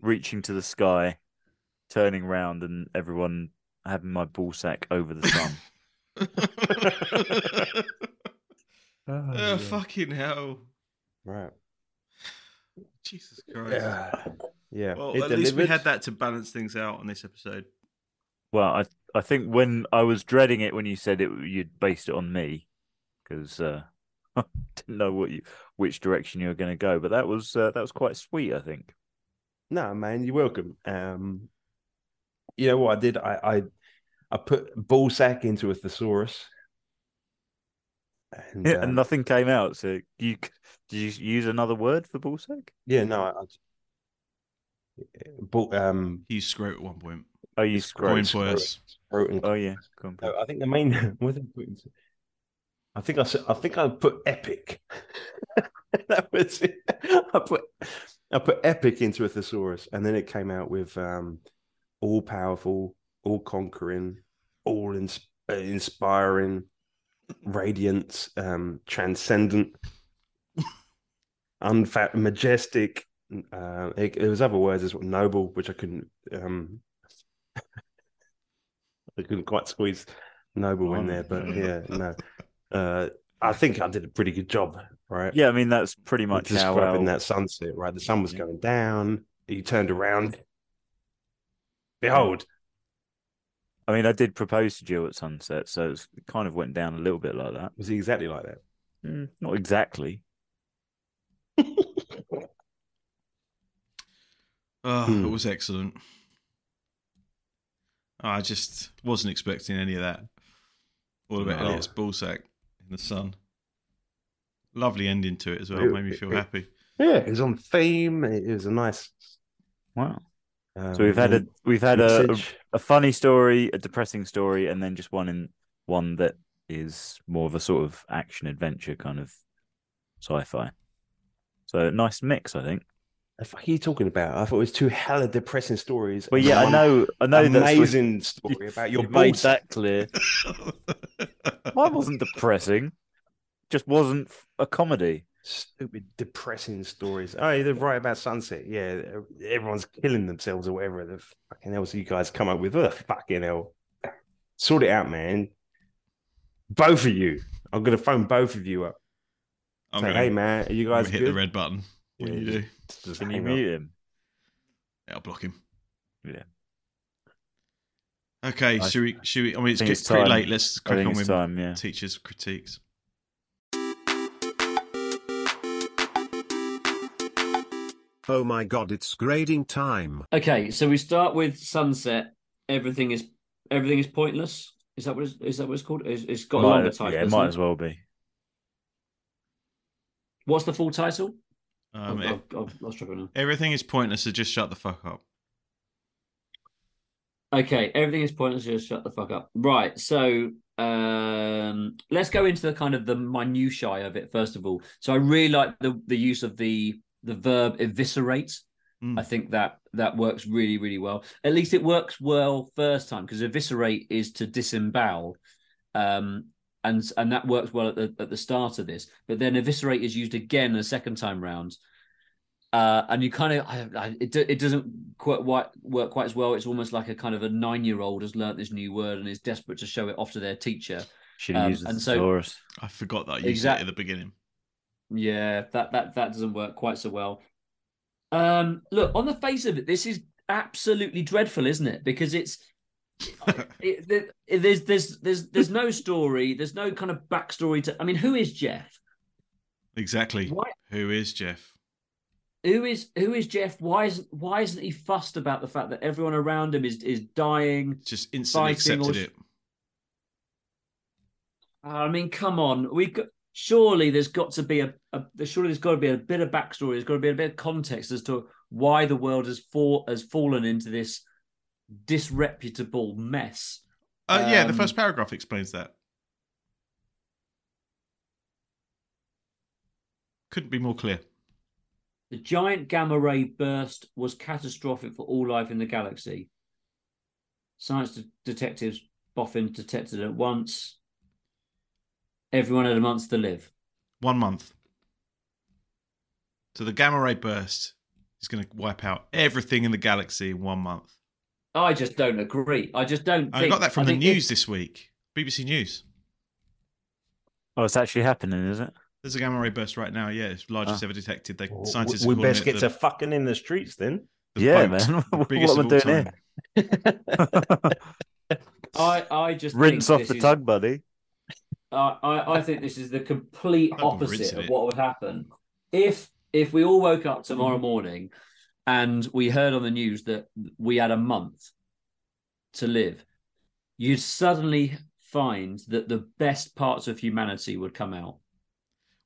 reaching to the sky, turning round, and everyone having my ball sack over the sun. (laughs) (laughs) oh, oh fucking hell. Right. Jesus Christ. Yeah. Yeah. Well, It at least we had that to balance things out on this episode. Well, I I think when I was dreading it when you said it, you'd based it on me because uh, I (laughs) didn't know what you which direction you were going to go. But that was uh, that was quite sweet. I think. No, man, you're welcome. Um, you know what I did? I I, I put ball sack into a thesaurus, and, Yeah, um, and nothing came out. So you did you use another word for ball sack? yeah, no, I, I ball, um, He used scrote at one point. Oh, you Coin scrolled. for us. Oh yeah, No, I think the main I put into- I think I said I think I put epic. (laughs) that was it. I put I put epic into a thesaurus, and then it came out with um, all powerful, all conquering, all ins- uh, inspiring, radiant, um, transcendent, unfat, majestic. Uh, it, it was other words as well, noble, which I couldn't. Um, I couldn't quite squeeze noble in there, but yeah, (laughs) no. Uh, I think I did a pretty good job, right? Yeah, I mean that's pretty much how describing our- that sunset, right? The sun was going down. He turned around. Behold, I mean, I did propose to Jill at sunset, so it's, it kind of went down a little bit like that. was he exactly like that? Mm, not exactly. (laughs) Oh, Hmm. it was excellent. I just wasn't expecting any of that. All about No. Elliot's ballsack in the sun. Lovely ending to it as well. It- Made me feel it- happy. Yeah, it was on theme. It was a nice. Wow. Um, So we've had a we've had a, a, a funny story, a depressing story, and then just one in one that is more of a sort of action adventure kind of sci-fi. So nice mix, I think. The fuck are you talking about? I thought it was two hella depressing stories. Well, yeah, I know, I know that's amazing story about your you made that clear. (laughs) Mine wasn't depressing, just wasn't a comedy. Stupid, depressing stories. Oh, they're right about sunset. Yeah, everyone's killing themselves or whatever the fucking else you guys come up with. What the fucking hell? Sort it out, man. Both of you. I'm gonna phone both of you up. I'm Say, gonna, hey, man, are you I'm guys gonna hit good? the red button. What do Yeah, you do? just when you mute him, yeah, I'll block him. Yeah. Okay, I- should we? Should we? I mean, it's, think getting it's pretty time. late. Let's crack on with time. Yeah. teachers' critiques. Oh my god, it's grading time. Okay, so we start with sunset. Everything is everything is pointless. Is that what it's, is that what it's called? It's, it's got a longer Might, title. yeah, it might it? as well be. What's the full title? Um, I'll, I'll, I'll, I'll struggle now. everything is pointless. So just shut the fuck up. Okay, everything is pointless. Just shut the fuck up. Right. So um, let's go into the kind of the minutiae of it first of all. So I really like the the use of the the verb eviscerate. Mm. I think that that works really really well. At least it works well first time because eviscerate is to disembowel. Um, and and that works well at the at the start of this. But then eviscerate is used again a second time round, uh, and you kind of I, I, it it doesn't quite work quite as well. It's almost like a kind of a nine year old has learnt this new word and is desperate to show it off to their teacher. Should have Um, used the and so- thesaurus. I forgot that I used Exact- it at the beginning. Yeah, that that that doesn't work quite so well. Um, look on the face of it, this is absolutely dreadful, isn't it? Because it's it, it, it- there's there's there's there's no story, there's no kind of backstory to. I mean, who is Jeff? exactly. Why Who is Jeff? who is who is Jeff? Why isn't why isn't he fussed about the fact that everyone around him is is dying? Just instantly or accepted it. Uh, I mean, come on, we got surely there's got to be a, a surely there's got to be a bit of backstory. There's got to be a bit of context as to why the world has fall has fallen into this disreputable mess. Uh, yeah, the Um, first paragraph explains that. Couldn't be more clear. The giant gamma ray burst was catastrophic for all life in the galaxy. Science de- detectives boffin detected it at once. Everyone had a month to live. One month. So the gamma ray burst is going to wipe out everything in the galaxy in one month. I just don't agree. I just don't. I think, got that from I the news if- this week. BBC News. Oh, it's actually happening, is it? There's a gamma ray burst right now. Yeah, it's largest Ah. ever detected. They We- scientists are we calling best get the, to fucking in the streets then. the yeah, boat. man. (laughs) what Biggest am I doing time. here? (laughs) I, I just Rinse think off the is- tug, buddy. I, I, I think this is the complete opposite of what would happen if if we all woke up tomorrow morning and we heard on the news that we had a month to live. You'd suddenly find that the best parts of humanity would come out.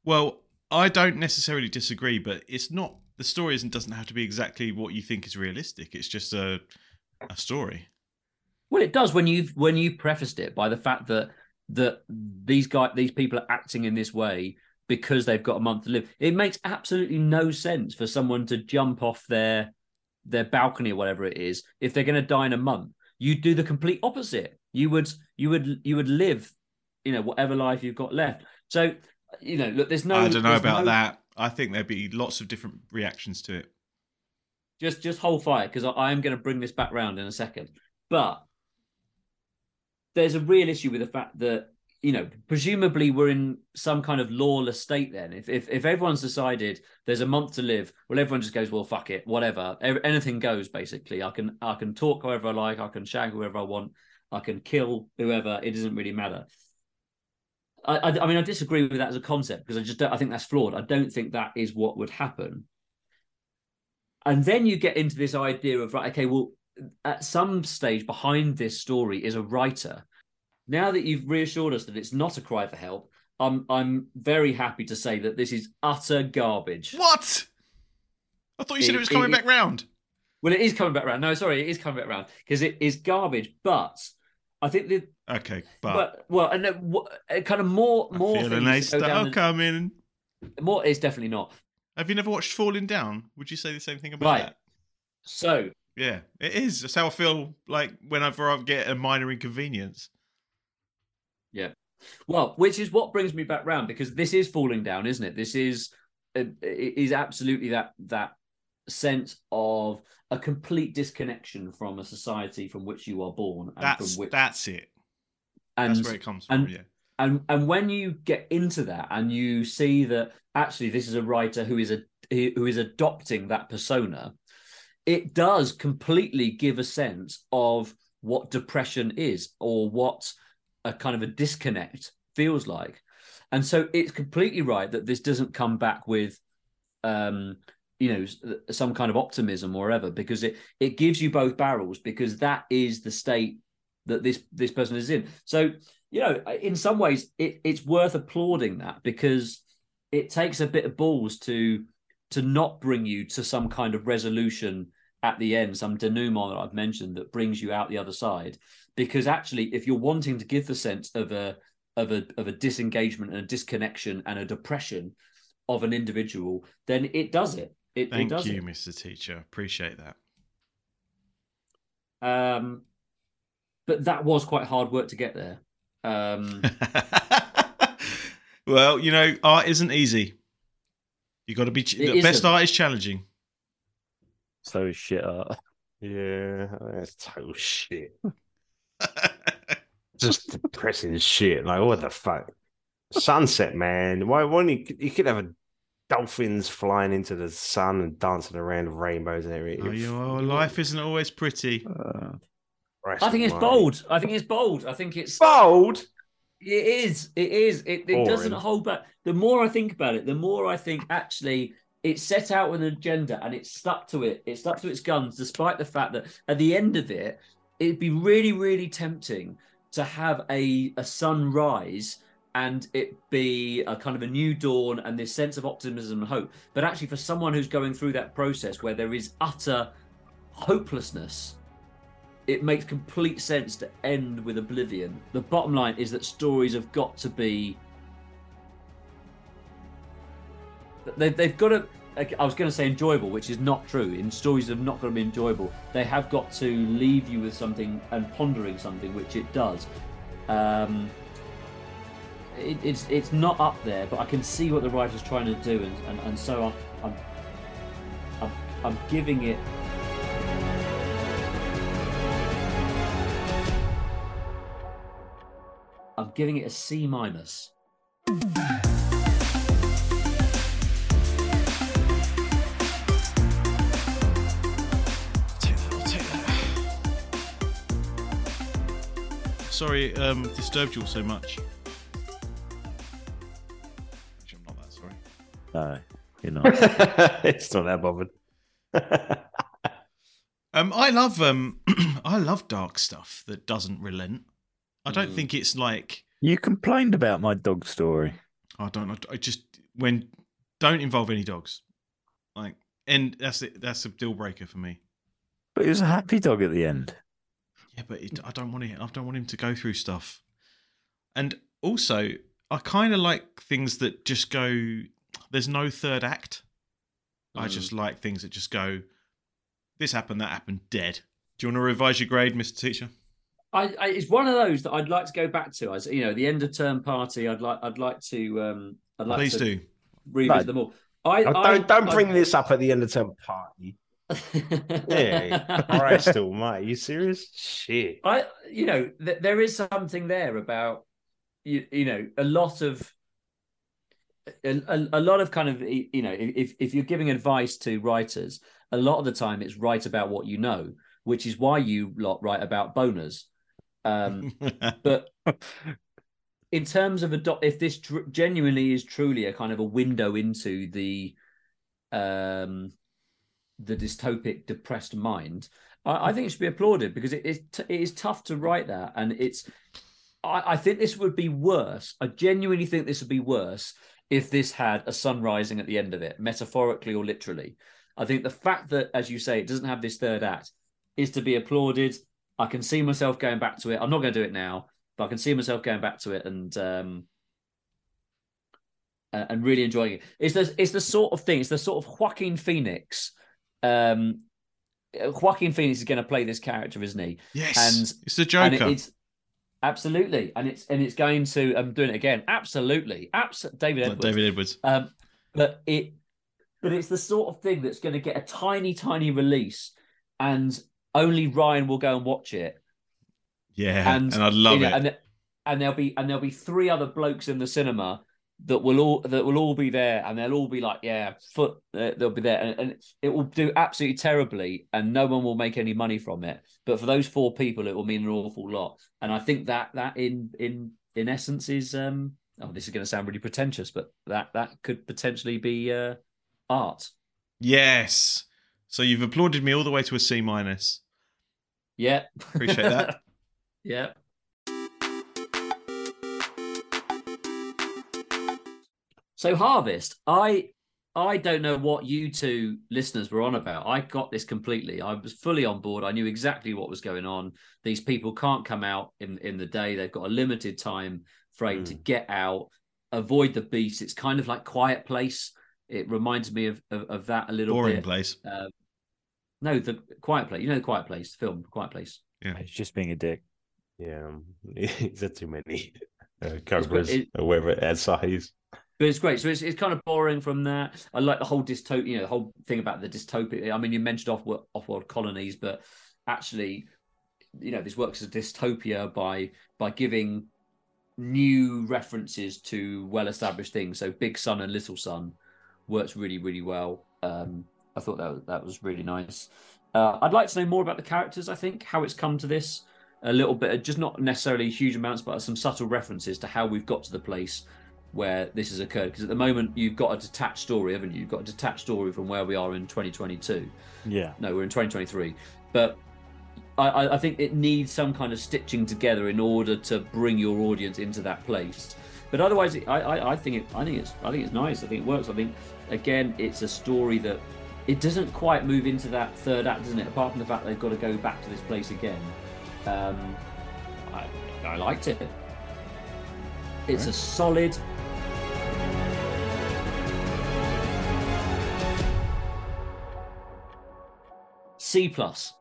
Well, I don't necessarily disagree, but it's not the story isn't doesn't have to be exactly what you think is realistic. It's just a a story. Well, it does when you when you prefaced it by the fact that that these guy these people are acting in this way because they've got a month to live. It makes absolutely no sense for someone to jump off their their balcony or whatever it is if they're going to die in a month. You do the complete opposite. You would you would you would live, you know, whatever life you've got left. So, you know, look, there's no. I don't know about no- that. I think there'd be lots of different reactions to it. just just hold fire because I, I am going to bring this back round in a second. But there's a real issue with the fact that you know presumably we're in some kind of lawless state. Then if if if everyone's decided there's a month to live, well, everyone just goes, well, fuck it, whatever, Ev- anything goes. Basically, I can I can talk however I like, I can shag whoever I want, I can kill whoever. It doesn't really matter. I, I, I mean, I disagree with that as a concept because I just don't, I think that's flawed. I don't think that is what would happen. And then you get into this idea of right, okay, well, at some stage behind this story is a writer. Now that you've reassured us that it's not a cry for help, I'm I'm very happy to say that this is utter garbage. What? I thought you said it, It- was coming it- back round. Well, it is coming back round. No, sorry, it is coming back round because it is garbage. But I think the Okay, but, but, well, and uh, kind of more I more feel things nice go coming. more. is definitely not. Have you never watched Falling Down? Would you say the same thing about Right. that? So Yeah, it is. That's how I feel like whenever I get a minor inconvenience. Well, which is what brings me back round because this is falling down, isn't it? This is uh, it is absolutely that that sense of a complete disconnection from a society from which you are born and That's from which that's it. and That's where it comes from. and- yeah. and and when you get into that and you see that actually this is a writer who is a who is adopting that persona it does completely give a sense of what depression is or what a kind of a disconnect feels like. And so it's completely right that this doesn't come back with um you know some kind of optimism or whatever because it it gives you both barrels because that is the state that this this person is in. So you know in some ways it, it's worth applauding that because it takes a bit of balls to to not bring you to some kind of resolution at the end some denouement that i've mentioned that brings you out the other side because actually if you're wanting to give the sense of a of a of a disengagement and a disconnection and a depression of an individual then it does it it, it Thank does you, it. Mr. Teacher. Appreciate that. um but that was quite hard work to get there um (laughs) well, you know, art isn't easy. You got to be. Ch- the best isn't. art is challenging. So shit art. (laughs) Yeah, that's total shit. (laughs) Just depressing shit. Like what the fuck? Sunset, man. Why? Why? You, you could have a dolphins flying into the sun and dancing around rainbows and everything. Oh, your life isn't always pretty. Uh, I think it's almighty. bold. I think it's bold. I think it's Bold. It is. It is. It, it doesn't hold back. The more I think about it, the more I think actually it's set out an agenda and it's stuck to it. It stuck to its guns, despite the fact that at the end of it, it'd be really, really tempting to have a a sunrise and it be a kind of a new dawn and this sense of optimism and hope. But actually, for someone who's going through that process where there is utter hopelessness it makes complete sense to end with oblivion. The bottom line is that stories have got to be. They, they've got to. I was going to say enjoyable, which is not true. In stories that have not got to be enjoyable, they have got to leave you with something and pondering something, which it does. Um, it, it's it's not up there, but I can see what the writer's trying to do, and, and, and so I'm, I'm I'm I'm giving it I'm giving it a C minus. Sorry, um, disturbed you all so much. Actually, I'm not that sorry. no, you're not. (laughs) it's not that bothered. (laughs) Um, I love um, (clears throat) I love dark stuff that doesn't relent. I don't Mm. think it's like you complained about my dog story. I don't know. I just when don't involve any dogs, like, and that's it. That's a deal breaker for me. But it was a happy dog at the end. Yeah, but it, I don't want it. I don't want him to go through stuff. And also, I kind of like things that just go. There's no third act. I Mm. just like things that just go. This happened. That happened. Dead. Do you want to revise your grade, Mister Teacher? I, I it's one of those that I'd like to go back to. As you know, the end of term party. I'd like I'd like to um I'd like Please to do. revisit No. them all. I, I don't don't I- bring this up at the end of term party. Yeah, Christ almighty, you serious? Shit. I, you know, th- there is something there about, you, you know, a lot of, a, a, lot of kind of, you know, if if you're giving advice to writers, a lot of the time it's write about what you know, which is why you lot write about boners. Um, (laughs) but in terms of adopt, if this tr- genuinely is truly a kind of a window into the, um, the dystopic, depressed mind, I, I think it should be applauded because it is t- it is tough to write that, and it's. I, I think this would be worse. I genuinely think this would be worse if this had a sun rising at the end of it, metaphorically or literally. I think the fact that, as you say, it doesn't have this third act is to be applauded. I can see myself going back to it. I'm not going to do it now, but I can see myself going back to it and um, and really enjoying it. It's the it's the sort of thing. It's the sort of Joaquin Phoenix. Um, Joaquin Phoenix is going to play this character, isn't he? yes, And- it's the And Joker. it- it's absolutely, and it's and it's going to. I'm doing it again. Absolutely, absolutely. David Edwards. David Edwards. Um, but it, but it's the sort of thing that's going to get a tiny, tiny release, and only Ryan will go and watch it. Yeah, and, and I love you know, it. And, and there'll be and there'll be three other blokes in the cinema that will all that will all be there, and they'll all be like, yeah, foot. Uh, they'll be there, and, and it will do absolutely terribly, and no one will make any money from it. But for those four people, it will mean an awful lot. And I think that that in in in essence is um. Oh, this is going to sound really pretentious, but that that could potentially be uh, art. yes. So you've applauded me all the way to a C minus. Yeah, Appreciate that. (laughs) yeah. So harvest, I I don't know what you two listeners were on about. I got this completely. I was fully on board. I knew exactly what was going on. These people can't come out in in the day. They've got a limited time frame to Mm. get out, avoid the beast. It's kind of like Quiet Place. It reminds me of of, of that a little Boring bit. place. Um, no, the Quiet Place. You know the Quiet Place the film, Quiet Place. Yeah, he's just being a dick. Yeah, um, (laughs) is there too many (laughs) uh, cobras it- or whatever it has size? But it's great. So it's, it's kind of boring from that. I like the whole dystopia, you know, the whole thing about the dystopia. I mean, you mentioned off off-world colonies, but actually, you know, this works as a dystopia by by giving new references to well-established things. So Big Sun and Little Sun, works really really well. Um, I thought that that was really nice. Uh, I'd like to know more about the characters. I think how it's come to this. A little bit, just not necessarily huge amounts, but some subtle references to how we've got to the place where this has occurred. Because at the moment, you've got a detached story, haven't you? You've got a detached story from where we are in 2022. Yeah. No, we're in 2023. But I, I think it needs some kind of stitching together in order to bring your audience into that place. But otherwise, I, I, I think it, I think it's, I think it's nice. I think it works. I think again, it's a story that it doesn't quite move into that third act, doesn't it? Apart from the fact they've got to go back to this place again. Um, I, I liked it. It's a solid. C plus.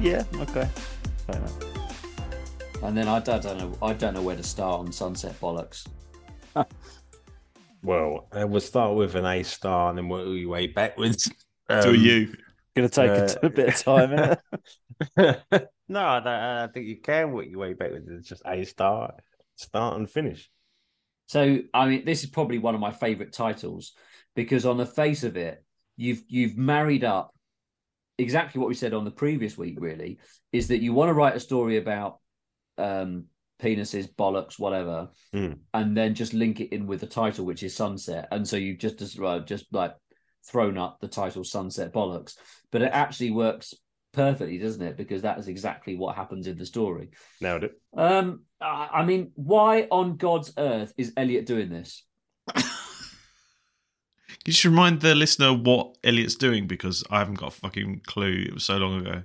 Yeah. Okay. Fair enough. And then I don't, I don't know. I don't know where to start on Sunset Bollocks. (laughs) Well, uh, we'll start with an A star and then work your way backwards. to Um, you. Gonna take Uh, a, (laughs) a bit of time. (laughs) (laughs) no, I, don't, I think you can work your way backwards. It's just A start, start and finish. So I mean, this is probably one of my favourite titles because on the face of it, you've you've married up exactly what we said on the previous week. Really, is that you want to write a story about um, penises, bollocks, whatever, Hmm. and then just link it in with the title, which is Sunset, and so you've just just, uh, just like thrown up the title Sunset Bollocks, but it actually works perfectly, doesn't it? Because that is exactly what happens in the story. Nailed it. Um, I I mean, why on God's earth is Elliot doing this? Can you just remind the listener what Elliot's doing because I haven't got a fucking clue. It was so long ago.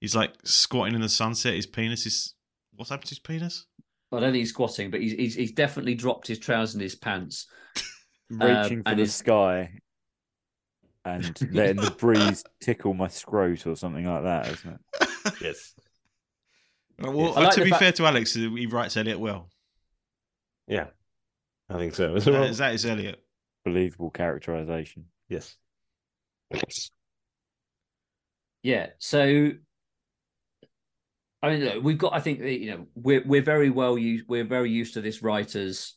He's like squatting in the sunset. His penis is. What's happened to his penis? I don't think he's squatting, but he's he's, he's definitely dropped his trousers and his pants. (laughs) Reaching for and the his- sky and (laughs) letting the breeze tickle my scrot or something like that, isn't it? (laughs) Yes. Uh, well, uh, I like to be fact- fair to Alex, uh, he writes Elliot well. Yeah. I think so as That well. is, that is Elliot. Believable characterization. Yes. Yes. Yeah, so I mean, look, we've got. I think you know we're we're very well used. We're very used to this writer's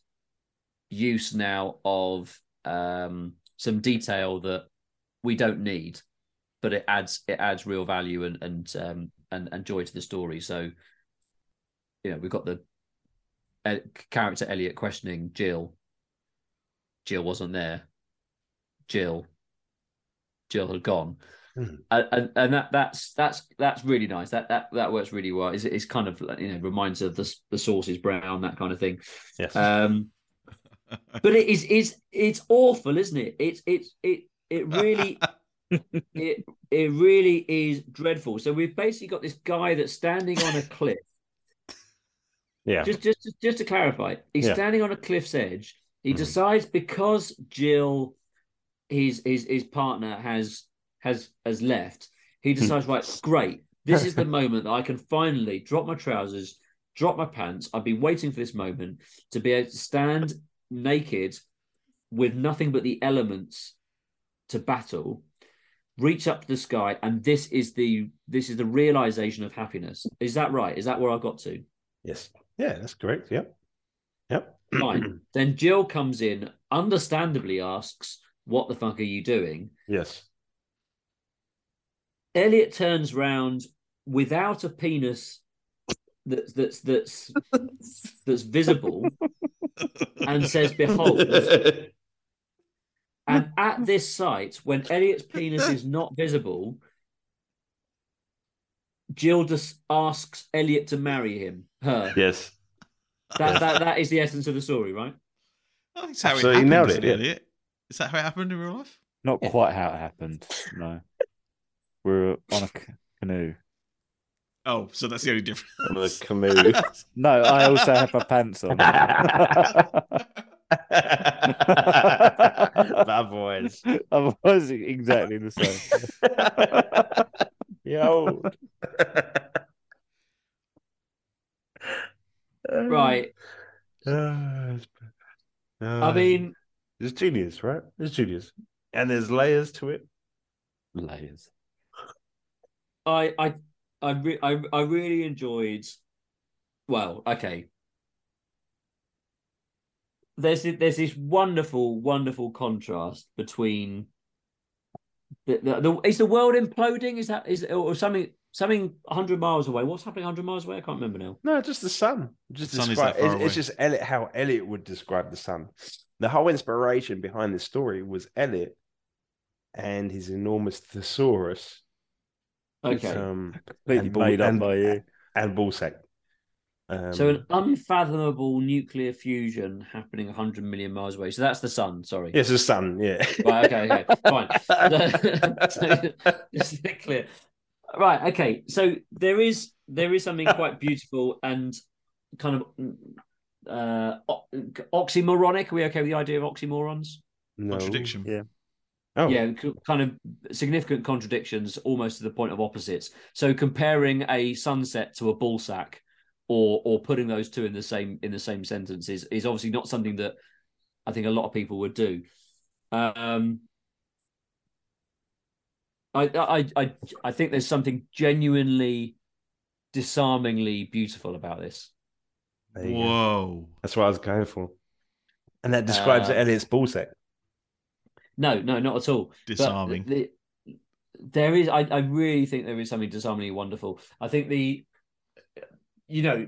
use now of um, some detail that we don't need, but it adds it adds real value and and um, and and joy to the story. So, you know, we've got the uh, character Elliot questioning Jill. Jill wasn't there. Jill. Jill had gone Hmm. and, and and that that's that's that's really nice. That that that works really well. It's, it's kind of you know reminds of the the sauce is brown that kind of thing. Yes. Um, (laughs) but it is is it's awful, isn't it? It's it's it it really (laughs) it it really is dreadful. So we've basically got this guy that's standing on a cliff. yeah. Just just just, to clarify, he's Yeah. standing on a cliff's edge. He Mhm. decides because Jill, his his his partner has has has left. He decides, right, great. This is the moment that I can finally drop my trousers, drop my pants. I've been waiting for this moment to be able to stand naked with nothing but the elements to battle reach up to the sky and this is the this is the realization of happiness is that right is that where i got to yes. Yeah, that's correct. Yep. Yep. Fine. (clears throat) then Jill comes in, understandably asks, What the fuck are you doing? yes. Elliot turns round without a penis that's that's that's (laughs) that's visible and says, Behold. (laughs) And (laughs) at this sight, when Elliot's penis is not visible, Jill just asks Elliot to marry him. Her. yes. That, that that is the essence of the story, right? I that's how So it he happened, nailed it, yeah. Elliot? Is that how it happened in real life? Not Yeah. quite how it happened. No. We're on a canoe. Oh, so that's the only difference. On the canoe. (laughs) No, I also have my pants on. (laughs) Bad boys. Otherwise, exactly the same. (laughs) Yo. Right. Uh, (sighs) I mean, it's genius, right? It's genius, and there's layers to it. Layers. I I I re- I, I really enjoyed. Well, okay. There's there's this wonderful wonderful contrast between the, the, the is the world imploding? Is that is or something something hundred miles away? What's happening hundred miles away? I can't remember now. No, just the sun. Just The sun is describe, that far it's, it's just Elliot how Elliot would describe the sun. The whole inspiration behind this story was Elliot and his enormous thesaurus. Okay, Um, Completely Bull- made up and- by you. and Bullsack. Um, so an unfathomable nuclear fusion happening hundred million miles away. So that's the sun. Sorry. yes, the sun. Yeah. Right, okay, okay, fine. (laughs) (laughs) So, just to be clear. Right, okay. So there is there is something (laughs) quite beautiful and kind of uh oxymoronic. Are we okay with the idea of oxymorons? No. Contradiction. Yeah. Oh, Yeah, kind of significant contradictions, almost to the point of opposites. So comparing a sunset to a ball sack, or or putting those two in the same in the same sentence is is obviously not something that I think a lot of people would do. Um, I I I I think there's something genuinely disarmingly beautiful about this. There you go. Whoa. That's what I was going for. And that describes Uh, Elliot's Bullsack. No, no, not at all. But Disarming. the- there is, I, I really think there is something disarmingly wonderful. I think the, you know,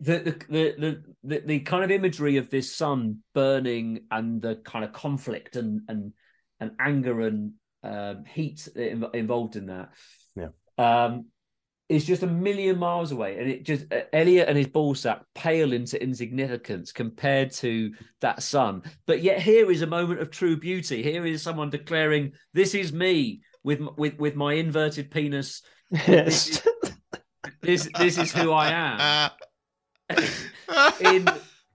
the the the the, the, kind of imagery of this sun burning and the kind of conflict and and and anger and um, heat involved in that. Yeah. Um, is just a million miles away, and it just uh, Elliot and his ball sack pale into insignificance compared to that sun. But yet here is a moment of true beauty. Here is someone declaring, "This is me with with with my inverted penis. (laughs) Yes. (laughs) This this is who I am." (laughs) In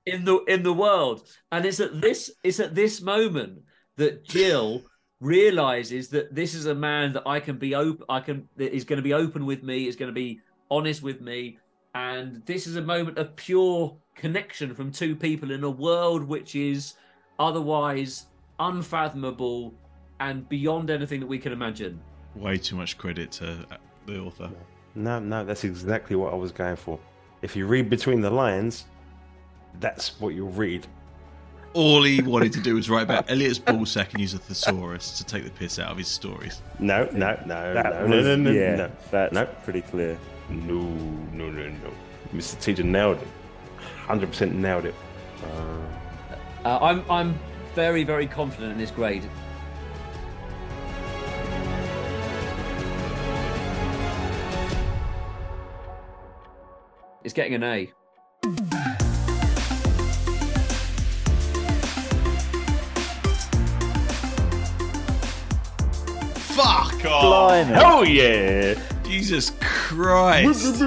in the in the world and it's at this it's at this moment that jill realizes that this is a man that i can be open i can that is going to be open with me is going to be honest with me and this is a moment of pure connection from two people in a world which is otherwise unfathomable and beyond anything that we can imagine Way too much credit to uh, the author. No, no, that's exactly what I was going for. If you read between the lines, that's what you'll read. All he (laughs) wanted to do was write about Elliot's ballsack and use a thesaurus to take the piss out of his stories. No, no, no, That no, was, no, no, no, yeah, no, that's no, pretty clear. no, no, no, no. Mr. Teacher nailed it. Hundred percent nailed it. Uh, uh, i'm i'm very very confident in this grade it's getting an a Fuck off! Blimey. hell yeah! Jesus Christ!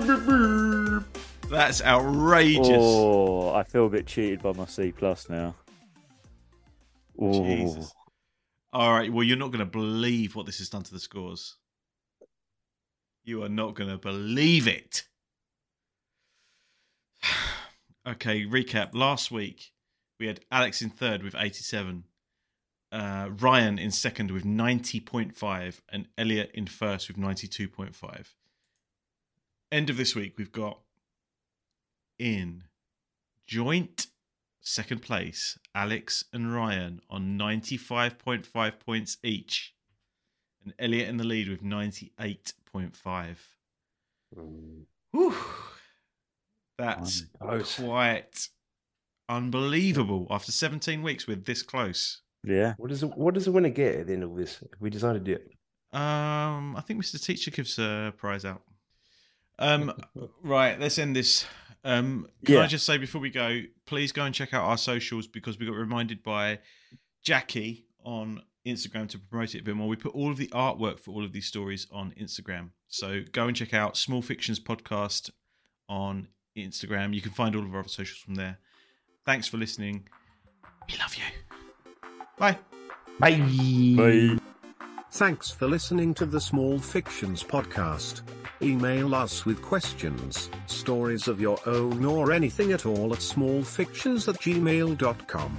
That's outrageous. Oh, I feel a bit cheated by my C plus now. Oh, Jesus. All right, well, you're not going to believe what this has done to the scores. You are not going to believe it. (sighs) okay, recap. Last week, we had Alex in third with 87, uh, Ryan in second with 90.5, and Elliot in first with 92.5. End of this week, we've got in joint second place, Alex and Ryan on 95.5 points each, and Elliot in the lead with 98.5. Mm, Whew. That's quite unbelievable. After 17 weeks, we're this close. yeah. What does the, what does the winner get at the end of this? If we decided to do it. Um, I think Mr. Teacher gives a prize out. Um, (laughs) right, let's end this. Um, can I just say before we go, please go and check out our socials because we got reminded by Jackie on Instagram to promote it a bit more. We put all of the artwork for all of these stories on Instagram, so go and check out Small Fictions Podcast on Instagram. You can find all of our other socials from there. Thanks for listening. We love you. Bye. Bye. Bye. Thanks for listening to the Small Fictions podcast. Email us with questions, stories of your own, or anything at all at smallfictions at gmail.com.